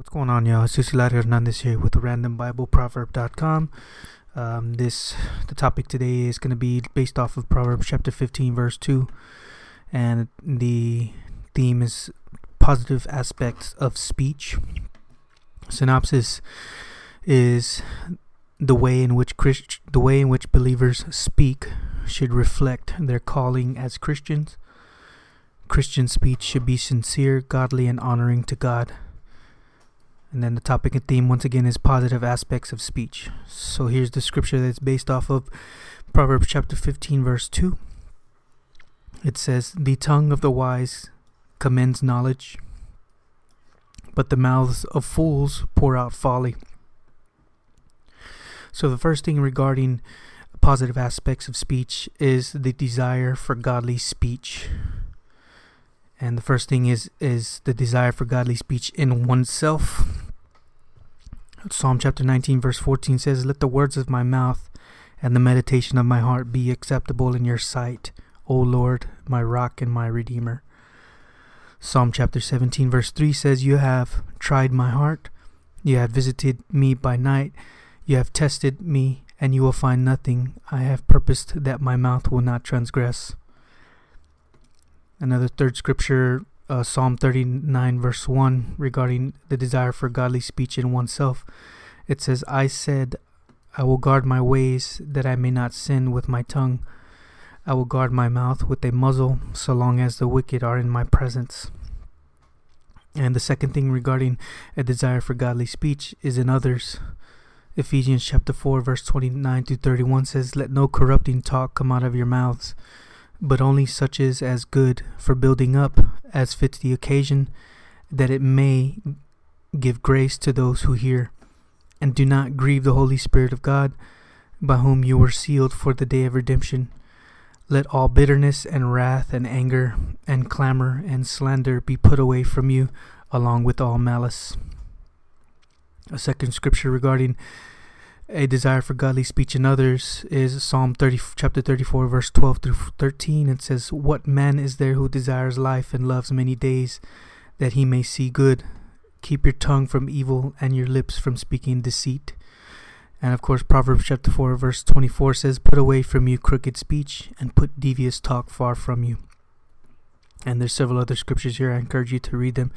What's going on, y'all? It's Cecilar Hernandez here with the Random Bible Proverb.com. Um, this the topic today is going to be based off of Proverbs chapter 15, verse 2, and the theme is positive aspects of speech. Synopsis is the way in which Christ, the way in which believers speak should reflect their calling as Christians. Christian speech should be sincere, godly, and honoring to God. And then the topic and theme once again is positive aspects of speech. So here's the scripture that's based off of Proverbs chapter 15, verse 2. It says, The tongue of the wise commends knowledge, but the mouths of fools pour out folly. So the first thing regarding positive aspects of speech is the desire for godly speech. And the first thing is is the desire for godly speech in oneself. Psalm chapter 19 verse 14 says, "Let the words of my mouth and the meditation of my heart be acceptable in your sight, O Lord, my rock and my redeemer." Psalm chapter 17 verse 3 says, "You have tried my heart, you have visited me by night, you have tested me, and you will find nothing. I have purposed that my mouth will not transgress." Another third scripture, uh, Psalm 39, verse 1, regarding the desire for godly speech in oneself. It says, I said, I will guard my ways that I may not sin with my tongue. I will guard my mouth with a muzzle so long as the wicked are in my presence. And the second thing regarding a desire for godly speech is in others. Ephesians chapter 4 verse 29 to 31 says, Let no corrupting talk come out of your mouths, but only such as as good for building up as fits the occasion, that it may give grace to those who hear. And do not grieve the Holy Spirit of God, by whom you were sealed for the day of redemption. Let all bitterness and wrath and anger and clamor and slander be put away from you, along with all malice. A second scripture regarding a desire for godly speech in others is Psalm 30, chapter 34, verse 12 through 13. It says, What man is there who desires life and loves many days, that he may see good? Keep your tongue from evil and your lips from speaking deceit. And of course, Proverbs chapter 4, verse 24 says, Put away from you crooked speech and put devious talk far from you. And there's several other scriptures here. I encourage you to read them.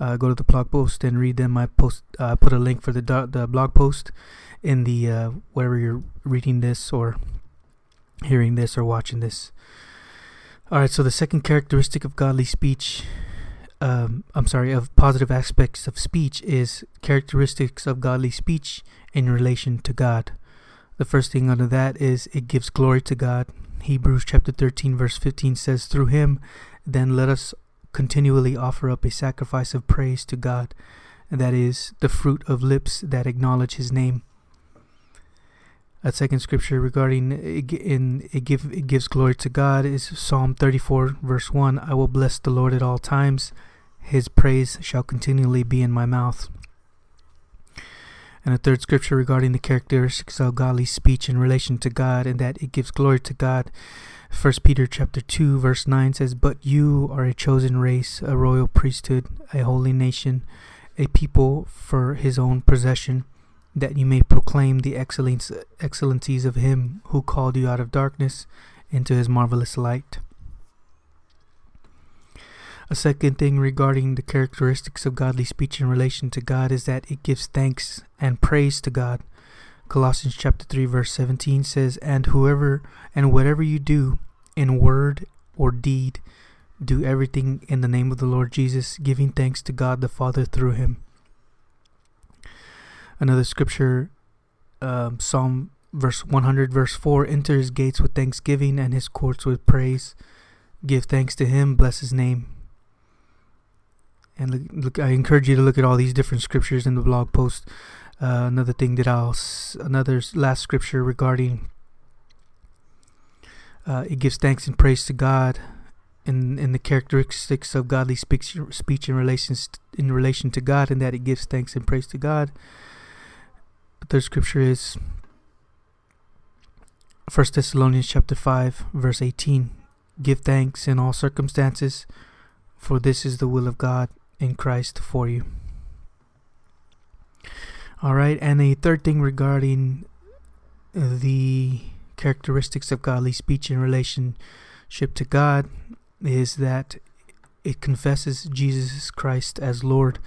Uh, go to the blog post and read them. I post uh, put a link for the the blog post in the uh, wherever you're reading this or hearing this or watching this. All right, so the second characteristic of godly speech, um, I'm sorry, of positive aspects of speech is characteristics of godly speech in relation to God. The first thing under that is it gives glory to God. Hebrews chapter 13, verse 15 says, Through him, then let us continually offer up a sacrifice of praise to God, that is the fruit of lips that acknowledge his name. A second scripture regarding in it give it gives glory to God is Psalm 34 verse 1 I will bless the Lord at all times his praise shall continually be in my mouth. And a third scripture regarding the characteristics of godly speech in relation to God and that it gives glory to God. 1 Peter chapter 2 verse 9 says, "But you are a chosen race, a royal priesthood, a holy nation, a people for his own possession." That you may proclaim the excellencies of him who called you out of darkness into his marvelous light. A second thing regarding the characteristics of godly speech in relation to God is that it gives thanks and praise to God. Colossians chapter 3 verse 17 says, "And whoever and whatever you do in word or deed, do everything in the name of the Lord Jesus, giving thanks to God the Father through him." Another scripture, um, Psalm verse 100, verse 4 Enter his gates with thanksgiving and his courts with praise. Give thanks to him, bless his name. And look, look I encourage you to look at all these different scriptures in the blog post. Uh, another thing that I'll, another last scripture regarding uh, it gives thanks and praise to God in in the characteristics of godly speech speech in relations in relation to God, and that it gives thanks and praise to God. Third scripture is 1 Thessalonians chapter 5 verse 18 Give thanks in all circumstances for this is the will of God in Christ for you. All right, and a third thing regarding uh, the characteristics of godly speech in relationship to God is that it confesses Jesus Christ as Lord.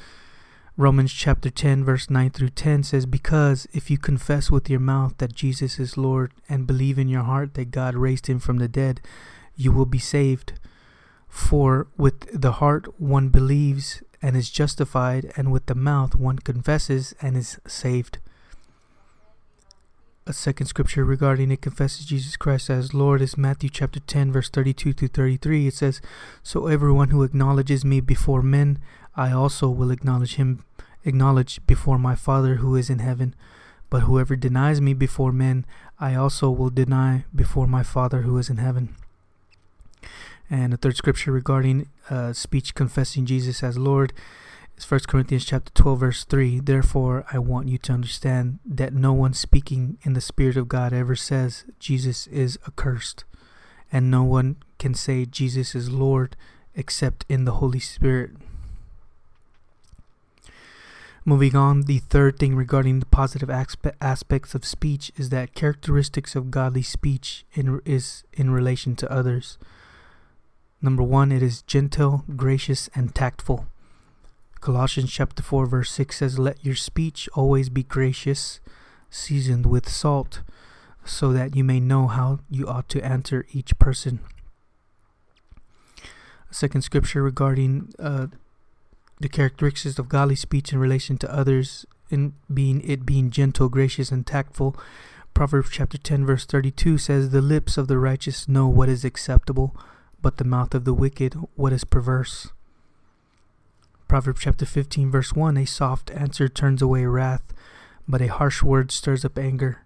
Romans chapter 10, verse 9 through 10 says, Because if you confess with your mouth that Jesus is Lord and believe in your heart that God raised him from the dead, you will be saved. For with the heart one believes and is justified, and with the mouth one confesses and is saved. A second scripture regarding it confesses Jesus Christ as Lord is Matthew chapter 10, verse 32 to 33. It says, So everyone who acknowledges me before men, I also will acknowledge him, acknowledge before my Father who is in heaven. But whoever denies me before men, I also will deny before my Father who is in heaven. And the third scripture regarding uh, speech confessing Jesus as Lord is 1 Corinthians chapter 12 verse 3. Therefore, I want you to understand that no one speaking in the spirit of God ever says Jesus is accursed, and no one can say Jesus is Lord except in the Holy Spirit. Moving on, the third thing regarding the positive aspe- aspects of speech is that characteristics of godly speech in, is in relation to others. Number one, it is gentle, gracious, and tactful. Colossians chapter 4, verse 6 says, Let your speech always be gracious, seasoned with salt, so that you may know how you ought to answer each person. Second scripture regarding uh, the characteristics of godly speech in relation to others, in being it being gentle, gracious, and tactful. Proverbs chapter 10, verse 32 says, The lips of the righteous know what is acceptable but the mouth of the wicked what is perverse. Proverbs chapter 15, verse 1 A soft answer turns away wrath, but a harsh word stirs up anger.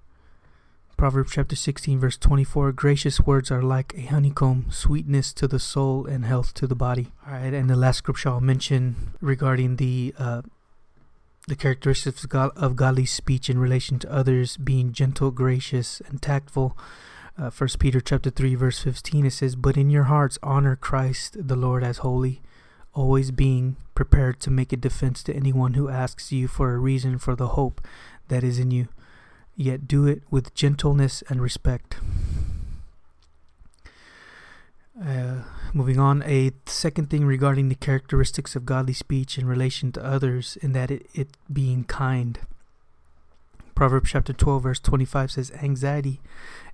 Proverbs chapter 16, verse 24 Gracious words are like a honeycomb, sweetness to the soul and health to the body. All right, and the last scripture I'll mention regarding the uh, the characteristics of, God, of godly speech in relation to others being gentle, gracious, and tactful uh, First Peter chapter 3 verse 15 it says but in your hearts honor Christ the Lord as holy always being prepared to make a defense to anyone who asks you for a reason for the hope that is in you yet do it with gentleness and respect uh, moving on, a second thing regarding the characteristics of godly speech in relation to others, in that it, it being kind. Proverbs chapter 12, verse 25 says, Anxiety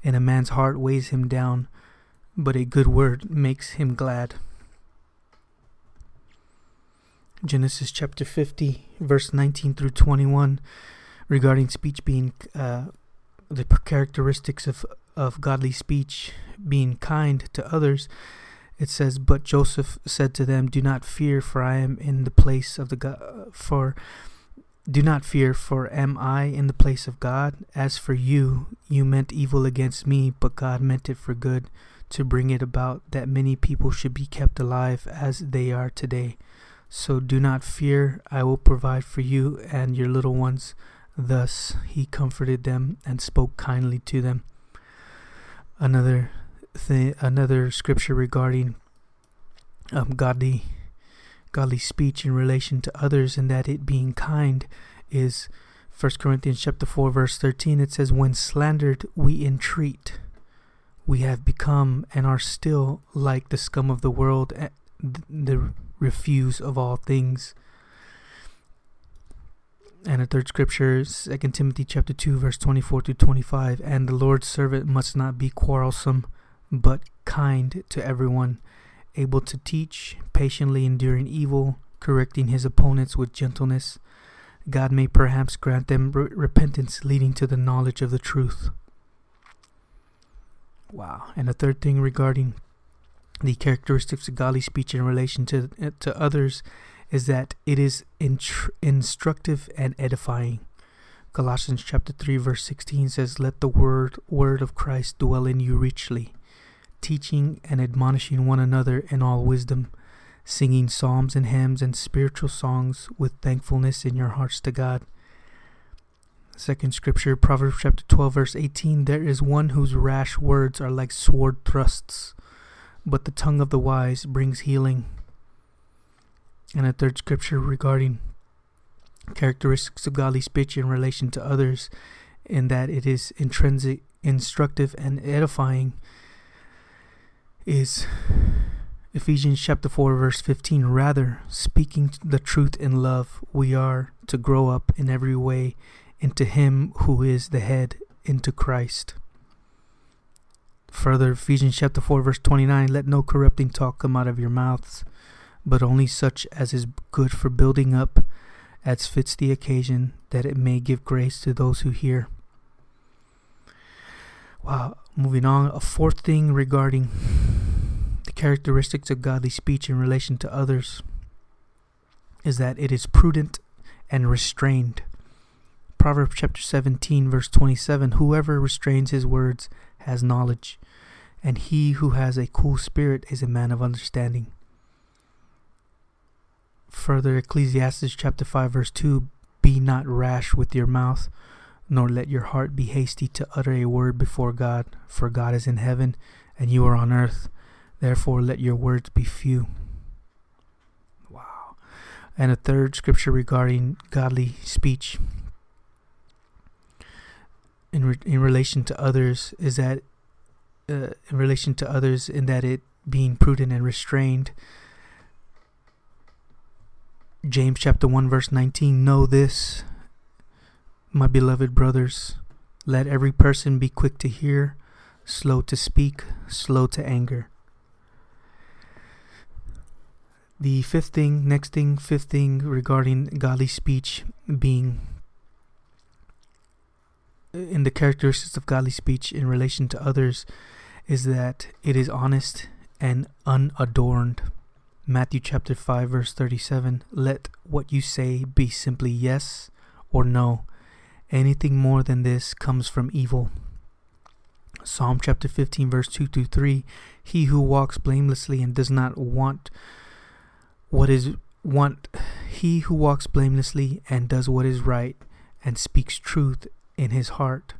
in a man's heart weighs him down, but a good word makes him glad. Genesis chapter 50, verse 19 through 21, regarding speech being uh, the characteristics of, of godly speech being kind to others. It says, But Joseph said to them, Do not fear, for I am in the place of the God. For do not fear, for am I in the place of God? As for you, you meant evil against me, but God meant it for good, to bring it about that many people should be kept alive as they are today. So do not fear, I will provide for you and your little ones. Thus he comforted them and spoke kindly to them. Another thing, another scripture regarding um, godly godly speech in relation to others and that it being kind is 1 Corinthians chapter 4 verse 13 it says when slandered we entreat. We have become and are still like the scum of the world the refuse of all things and a third scripture 2 Timothy chapter 2 verse 24 to 25 and the Lord's servant must not be quarrelsome but kind to everyone able to teach, patiently enduring evil, correcting his opponents with gentleness. God may perhaps grant them re- repentance leading to the knowledge of the truth. Wow. And the third thing regarding the characteristics of godly speech in relation to, to others is that it is intr- instructive and edifying. Colossians chapter 3 verse 16 says, Let the word, word of Christ dwell in you richly teaching and admonishing one another in all wisdom, singing psalms and hymns and spiritual songs with thankfulness in your hearts to God. Second scripture, Proverbs chapter 12, verse 18 There is one whose rash words are like sword thrusts, but the tongue of the wise brings healing. And a third scripture regarding Characteristics of godly speech in relation to others, in that it is intrinsic, instructive, and edifying, is Ephesians chapter 4 verse 15 rather speaking the truth in love we are to grow up in every way into him who is the head into Christ. Further Ephesians chapter 4 verse 29 let no corrupting talk come out of your mouths but only such as is good for building up as fits the occasion that it may give grace to those who hear wow moving on a fourth thing regarding the characteristics of godly speech in relation to others is that it is prudent and restrained. Proverbs chapter 17, verse 27 Whoever restrains his words has knowledge, and he who has a cool spirit is a man of understanding. Further, Ecclesiastes chapter 5, verse 2 Be not rash with your mouth, nor let your heart be hasty to utter a word before God, for God is in heaven, and you are on earth. Therefore, let your words be few. Wow. And a third scripture regarding godly speech in, re- in relation to others is that, uh, in relation to others, in that it being prudent and restrained. James chapter 1, verse 19 Know this, my beloved brothers, let every person be quick to hear, slow to speak, slow to anger The fifth thing, next thing, fifth thing regarding godly speech being in the characteristics of godly speech in relation to others is that it is honest and unadorned. Matthew chapter 5 verse 37 Let what you say be simply yes or no. Anything more than this comes from evil. Psalm chapter 15 verse 2 to 3 He who walks blamelessly and does not want what is want he who walks blamelessly and does what is right and speaks truth in his heart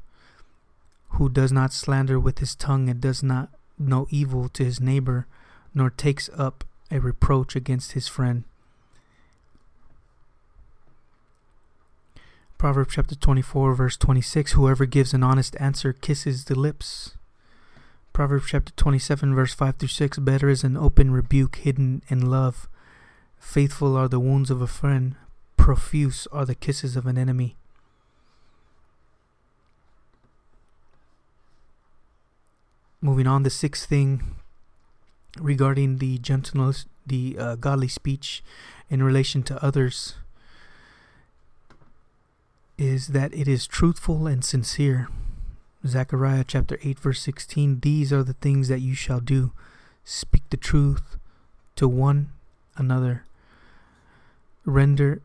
who does not slander with his tongue and does not know evil to his neighbor nor takes up a reproach against his friend. Proverbs chapter 24 verse 26 whoever gives an honest answer kisses the lips. Proverbs chapter 27 verse 5 through 6 better is an open rebuke hidden in love. Faithful are the wounds of a friend, profuse are the kisses of an enemy. Moving on, the sixth thing regarding the gentleness, the uh, godly speech in relation to others is that it is truthful and sincere. Zechariah chapter 8, verse 16 These are the things that you shall do speak the truth to one another Render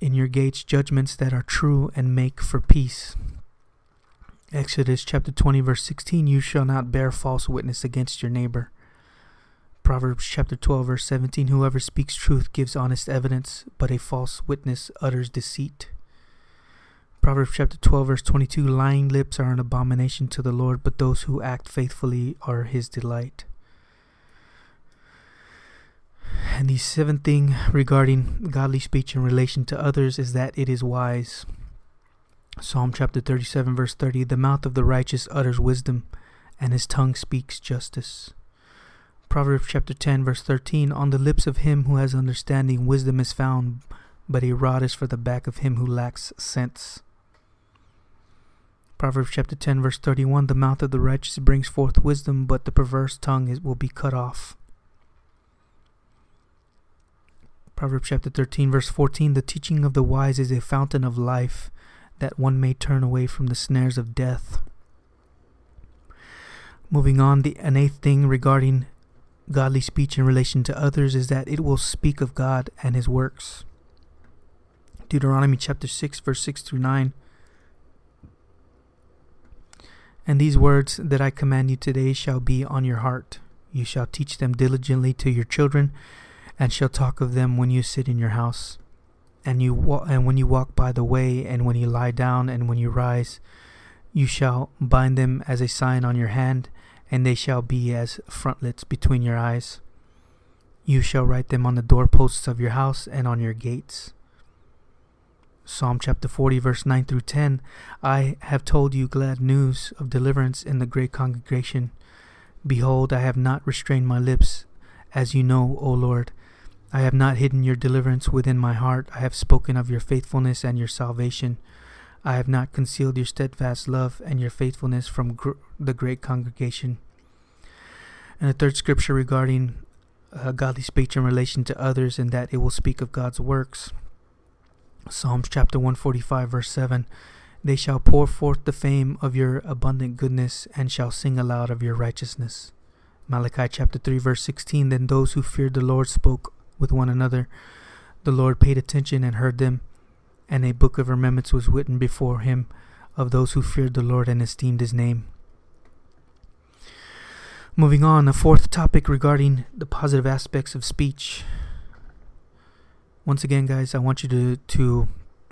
in your gates judgments that are true and make for peace. Exodus chapter 20, verse 16 You shall not bear false witness against your neighbor. Proverbs chapter 12, verse 17 Whoever speaks truth gives honest evidence, but a false witness utters deceit. Proverbs chapter 12, verse 22 Lying lips are an abomination to the Lord, but those who act faithfully are his delight. And the seventh thing regarding godly speech in relation to others is that it is wise. Psalm chapter 37, verse 30 The mouth of the righteous utters wisdom, and his tongue speaks justice. Proverbs chapter 10, verse 13 On the lips of him who has understanding, wisdom is found, but a rod is for the back of him who lacks sense. Proverbs chapter 10, verse 31 The mouth of the righteous brings forth wisdom, but the perverse tongue is, will be cut off. Proverbs chapter 13, verse 14 The teaching of the wise is a fountain of life, that one may turn away from the snares of death. Moving on, the an eighth thing regarding godly speech in relation to others is that it will speak of God and his works. Deuteronomy chapter 6, verse 6 through 9. And these words that I command you today shall be on your heart. You shall teach them diligently to your children and shall talk of them when you sit in your house, and you wa- and when you walk by the way, and when you lie down, and when you rise. You shall bind them as a sign on your hand, and they shall be as frontlets between your eyes. You shall write them on the doorposts of your house and on your gates. Psalm chapter 40, verse 9 through 10 I have told you glad news of deliverance in the great congregation. Behold, I have not restrained my lips, as you know, O Lord. I have not hidden your deliverance within my heart. I have spoken of your faithfulness and your salvation. I have not concealed your steadfast love and your faithfulness from gr- the great congregation. And the third scripture regarding uh, godly speech in relation to others, and that it will speak of God's works. Psalms chapter 145, verse 7 They shall pour forth the fame of your abundant goodness and shall sing aloud of your righteousness. Malachi chapter 3, verse 16 Then those who feared the Lord spoke with one another. The Lord paid attention and heard them, and a book of remembrance was written before him of those who feared the Lord and esteemed his name. Moving on, the fourth topic regarding the positive aspects of speech once again, guys, I want you to to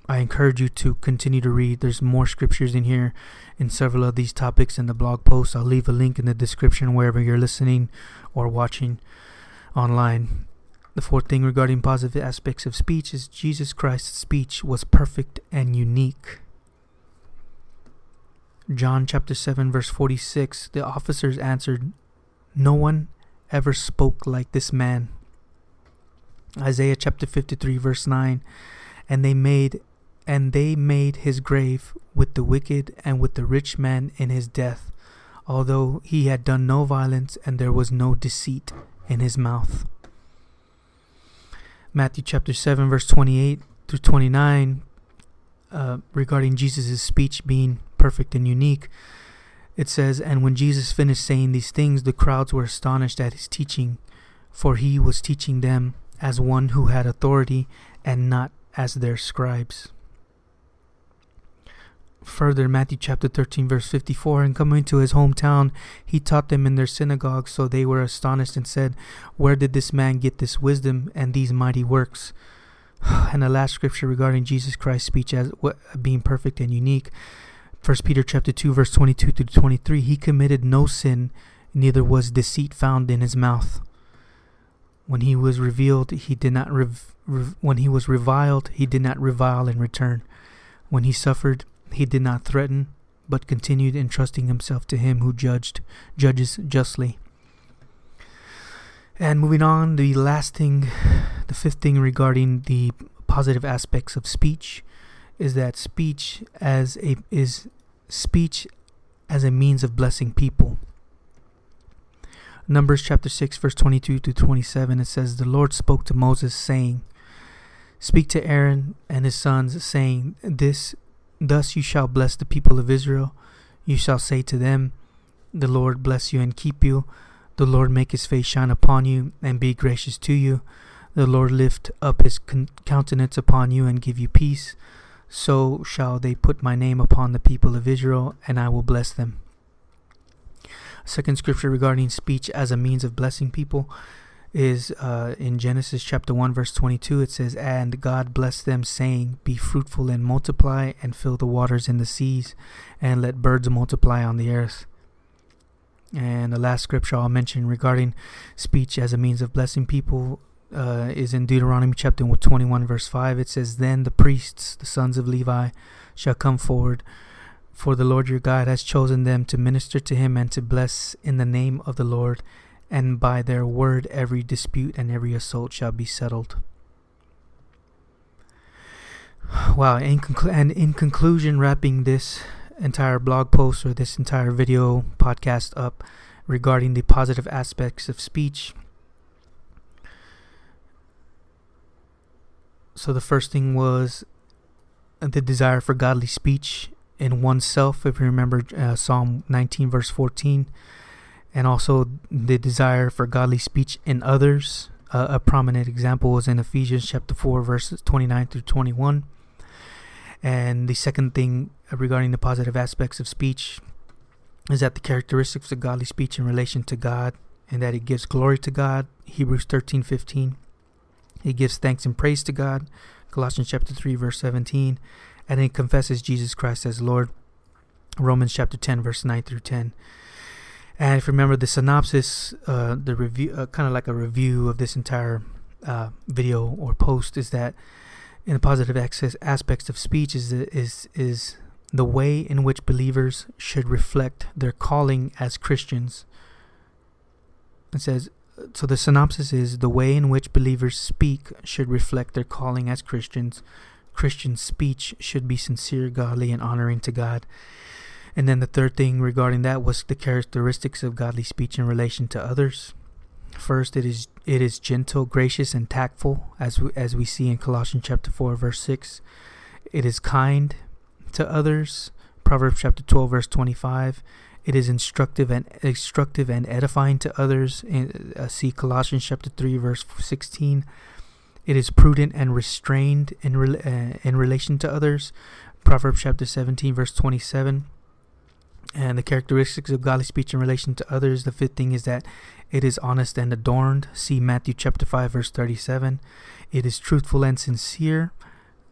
I encourage you to continue to read. There's more scriptures in here in several of these topics in the blog post. I'll leave a link in the description wherever you're listening or watching online. The fourth thing regarding positive aspects of speech is Jesus Christ's speech was perfect and unique. John chapter 7 verse 46 the officers answered no one ever spoke like this man Isaiah chapter 53 verse 9 and they made and they made his grave with the wicked and with the rich man in his death although he had done no violence and there was no deceit in his mouth Matthew chapter 7 verse 28 through 29 uh, regarding Jesus' speech being perfect and unique it says and when Jesus finished saying these things the crowds were astonished at his teaching for he was teaching them as one who had authority and not as their scribes. Further, Matthew chapter 13, verse 54 And coming to his hometown, he taught them in their synagogue, so they were astonished and said, Where did this man get this wisdom and these mighty works? And the last scripture regarding Jesus Christ's speech as being perfect and unique. 1 Peter chapter 2 verse 22 to 23 he committed no sin neither was deceit found in his mouth when he was revealed, he did not rev- rev- when he was reviled, he did not revile in return. When he suffered, he did not threaten, but continued entrusting himself to him who judged judges justly. And moving on, the last thing, the fifth thing regarding the positive aspects of speech is that speech as a is speech as a means of blessing people. Numbers chapter 6, verse 22 to 27, it says, The Lord spoke to Moses, saying, Speak to Aaron and his sons, saying, This thus you shall bless the people of Israel. You shall say to them, The Lord bless you and keep you. The Lord make his face shine upon you and be gracious to you. The Lord lift up his countenance upon you and give you peace. So shall they put my name upon the people of Israel, and I will bless them. Second scripture regarding speech as a means of blessing people is uh, in Genesis chapter 1, verse 22. It says, And God blessed them, saying, Be fruitful and multiply, and fill the waters in the seas, and let birds multiply on the earth. And the last scripture I'll mention regarding speech as a means of blessing people uh, is in Deuteronomy chapter 21, verse 5. It says, Then the priests, the sons of Levi, shall come forward for the Lord your God has chosen them to minister to him and to bless in the name of the Lord, and by their word every dispute and every assault shall be settled. Wow, in conclu- and in conclusion, wrapping this entire blog post or this entire video podcast up regarding the positive aspects of speech. So, the first thing was the desire for godly speech in oneself, if you remember uh, Psalm 19, verse 14, and also the desire for godly speech in others. Uh, a prominent example is in Ephesians chapter 4, verses 29 through 21. And the second thing regarding the positive aspects of speech is that the characteristics of godly speech in relation to God and that it gives glory to God. Hebrews 13, 15. It gives thanks and praise to God. Colossians chapter 3, verse 17 and it confesses Jesus Christ as Lord. Romans chapter 10, verse 9 through 10. And if you remember the synopsis, uh, the review, uh, kind of like a review of this entire uh, video or post, is that in the positive access aspects of speech is is is the way in which believers should reflect their calling as Christians. It says so the synopsis is the way in which believers speak should reflect their calling as Christians. Christian speech should be sincere, godly, and honoring to God. And then the third thing regarding that was the characteristics of godly speech in relation to others. First, it is it is gentle, gracious, and tactful, as we, as we see in Colossians chapter four, verse six. It is kind to others. Proverbs chapter twelve, verse twenty-five. It is instructive and instructive and edifying to others. In, uh, see Colossians chapter three, verse sixteen. It is prudent and restrained in re- uh, in relation to others. Proverbs chapter seventeen, verse twenty-seven and the characteristics of godly speech in relation to others. The fifth thing is that it is honest and adorned. See Matthew chapter 5 verse 37. It is truthful and sincere.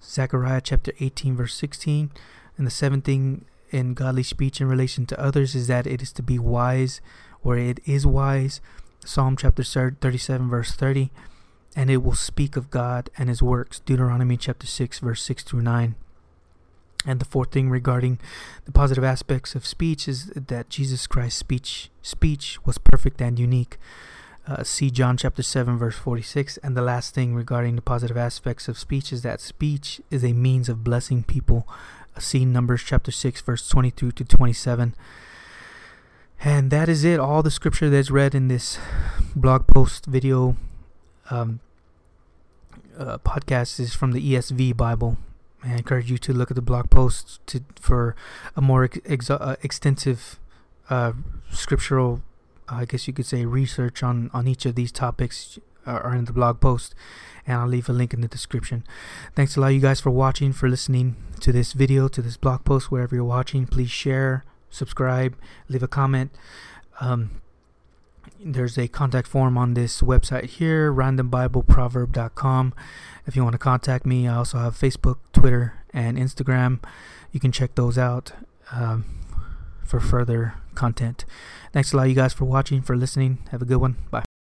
Zechariah chapter 18 verse 16. And the seventh thing in godly speech in relation to others is that it is to be wise or it is wise. Psalm chapter 37 verse 30. And it will speak of God and his works. Deuteronomy chapter 6 verse 6 through 9. And the fourth thing regarding the positive aspects of speech is that Jesus Christ's speech speech was perfect and unique. Uh, see John chapter 7 verse 46 and the last thing regarding the positive aspects of speech is that speech is a means of blessing people. Uh, see Numbers chapter 6 verse 22 to 27. And that is it. All the scripture that's read in this blog post video um, uh, podcast is from the ESV Bible. I encourage you to look at the blog post to, for a more ex- uh, extensive uh, scriptural, I guess you could say, research on, on each of these topics are in the blog post, and I'll leave a link in the description. Thanks a lot, you guys, for watching, for listening to this video, to this blog post, wherever you're watching. Please share, subscribe, leave a comment. Um, there's a contact form on this website here, randombibleproverb.com. If you want to contact me, I also have Facebook, Twitter, and Instagram. You can check those out um, for further content. Thanks a lot, you guys, for watching, for listening. Have a good one. Bye.